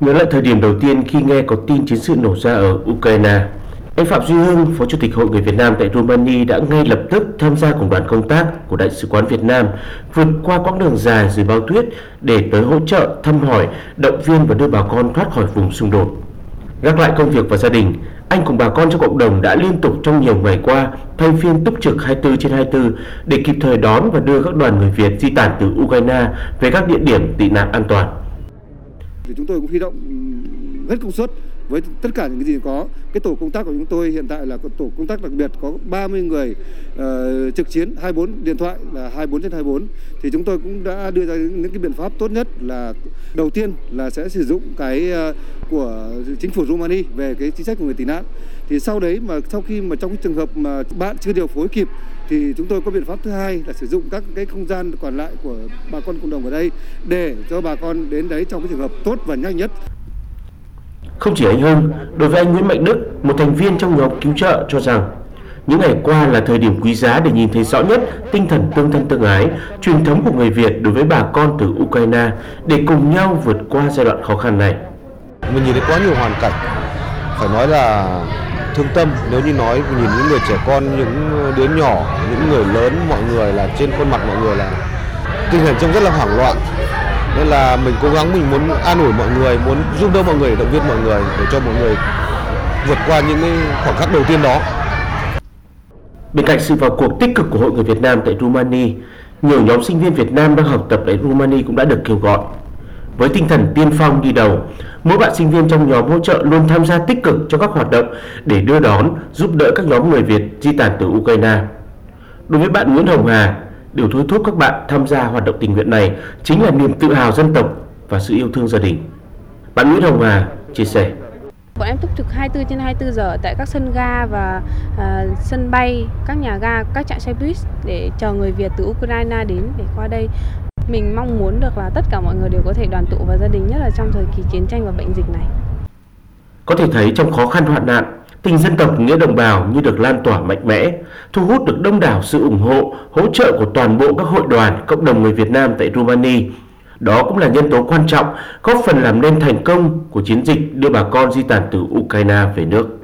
Nhớ lại thời điểm đầu tiên khi nghe có tin chiến sự nổ ra ở Ukraine, anh Phạm Duy Hưng, Phó Chủ tịch Hội người Việt Nam tại Romania đã ngay lập tức tham gia cùng đoàn công tác của Đại sứ quán Việt Nam vượt qua quãng đường dài dưới bao tuyết để tới hỗ trợ, thăm hỏi, động viên và đưa bà con thoát khỏi vùng xung đột. Gác lại công việc và gia đình, anh cùng bà con trong cộng đồng đã liên tục trong nhiều ngày qua thay phiên túc trực 24 trên 24 để kịp thời đón và đưa các đoàn người Việt di tản từ Ukraine về các địa điểm tị nạn an toàn. Thì chúng tôi cũng huy động hết công suất với tất cả những cái gì có. Cái tổ công tác của chúng tôi hiện tại là tổ công tác đặc biệt có 30 người uh, trực chiến 24 điện thoại là 24 trên 24 thì chúng tôi cũng đã đưa ra những cái biện pháp tốt nhất là đầu tiên là sẽ sử dụng cái uh, của chính phủ Romania về cái chính sách của người tị nạn. Thì sau đấy mà sau khi mà trong cái trường hợp mà bạn chưa điều phối kịp thì chúng tôi có biện pháp thứ hai là sử dụng các cái không gian còn lại của bà con cộng đồng ở đây để cho bà con đến đấy trong cái trường hợp tốt và nhanh nhất. Không chỉ anh Hưng, đối với anh Nguyễn Mạnh Đức, một thành viên trong nhóm cứu trợ cho rằng những ngày qua là thời điểm quý giá để nhìn thấy rõ nhất tinh thần tương thân tương ái, truyền thống của người Việt đối với bà con từ Ukraine để cùng nhau vượt qua giai đoạn khó khăn này. Mình nhìn thấy quá nhiều hoàn cảnh, phải nói là thương tâm nếu như nói nhìn những người trẻ con, những đứa nhỏ, những người lớn, mọi người là trên khuôn mặt mọi người là tinh thần trông rất là hoảng loạn nên là mình cố gắng mình muốn an ủi mọi người muốn giúp đỡ mọi người động viên mọi người để cho mọi người vượt qua những khoảng khắc đầu tiên đó Bên cạnh sự vào cuộc tích cực của Hội người Việt Nam tại Rumani, nhiều nhóm sinh viên Việt Nam đang học tập tại Rumani cũng đã được kêu gọi. Với tinh thần tiên phong đi đầu, mỗi bạn sinh viên trong nhóm hỗ trợ luôn tham gia tích cực cho các hoạt động để đưa đón, giúp đỡ các nhóm người Việt di tản từ Ukraine. Đối với bạn Nguyễn Hồng Hà, Điều thôi thúc các bạn tham gia hoạt động tình nguyện này chính là niềm tự hào dân tộc và sự yêu thương gia đình. Bạn Nguyễn Hồng Hà chia sẻ. Bọn em túc trực 24 trên 24 giờ tại các sân ga và uh, sân bay, các nhà ga, các trạm xe buýt để chờ người Việt từ Ukraine đến để qua đây. Mình mong muốn được là tất cả mọi người đều có thể đoàn tụ và gia đình nhất là trong thời kỳ chiến tranh và bệnh dịch này. Có thể thấy trong khó khăn hoạn nạn, Tình dân tộc nghĩa đồng bào như được lan tỏa mạnh mẽ, thu hút được đông đảo sự ủng hộ, hỗ trợ của toàn bộ các hội đoàn, cộng đồng người Việt Nam tại Romania. Đó cũng là nhân tố quan trọng góp phần làm nên thành công của chiến dịch đưa bà con di tản từ Ukraine về nước.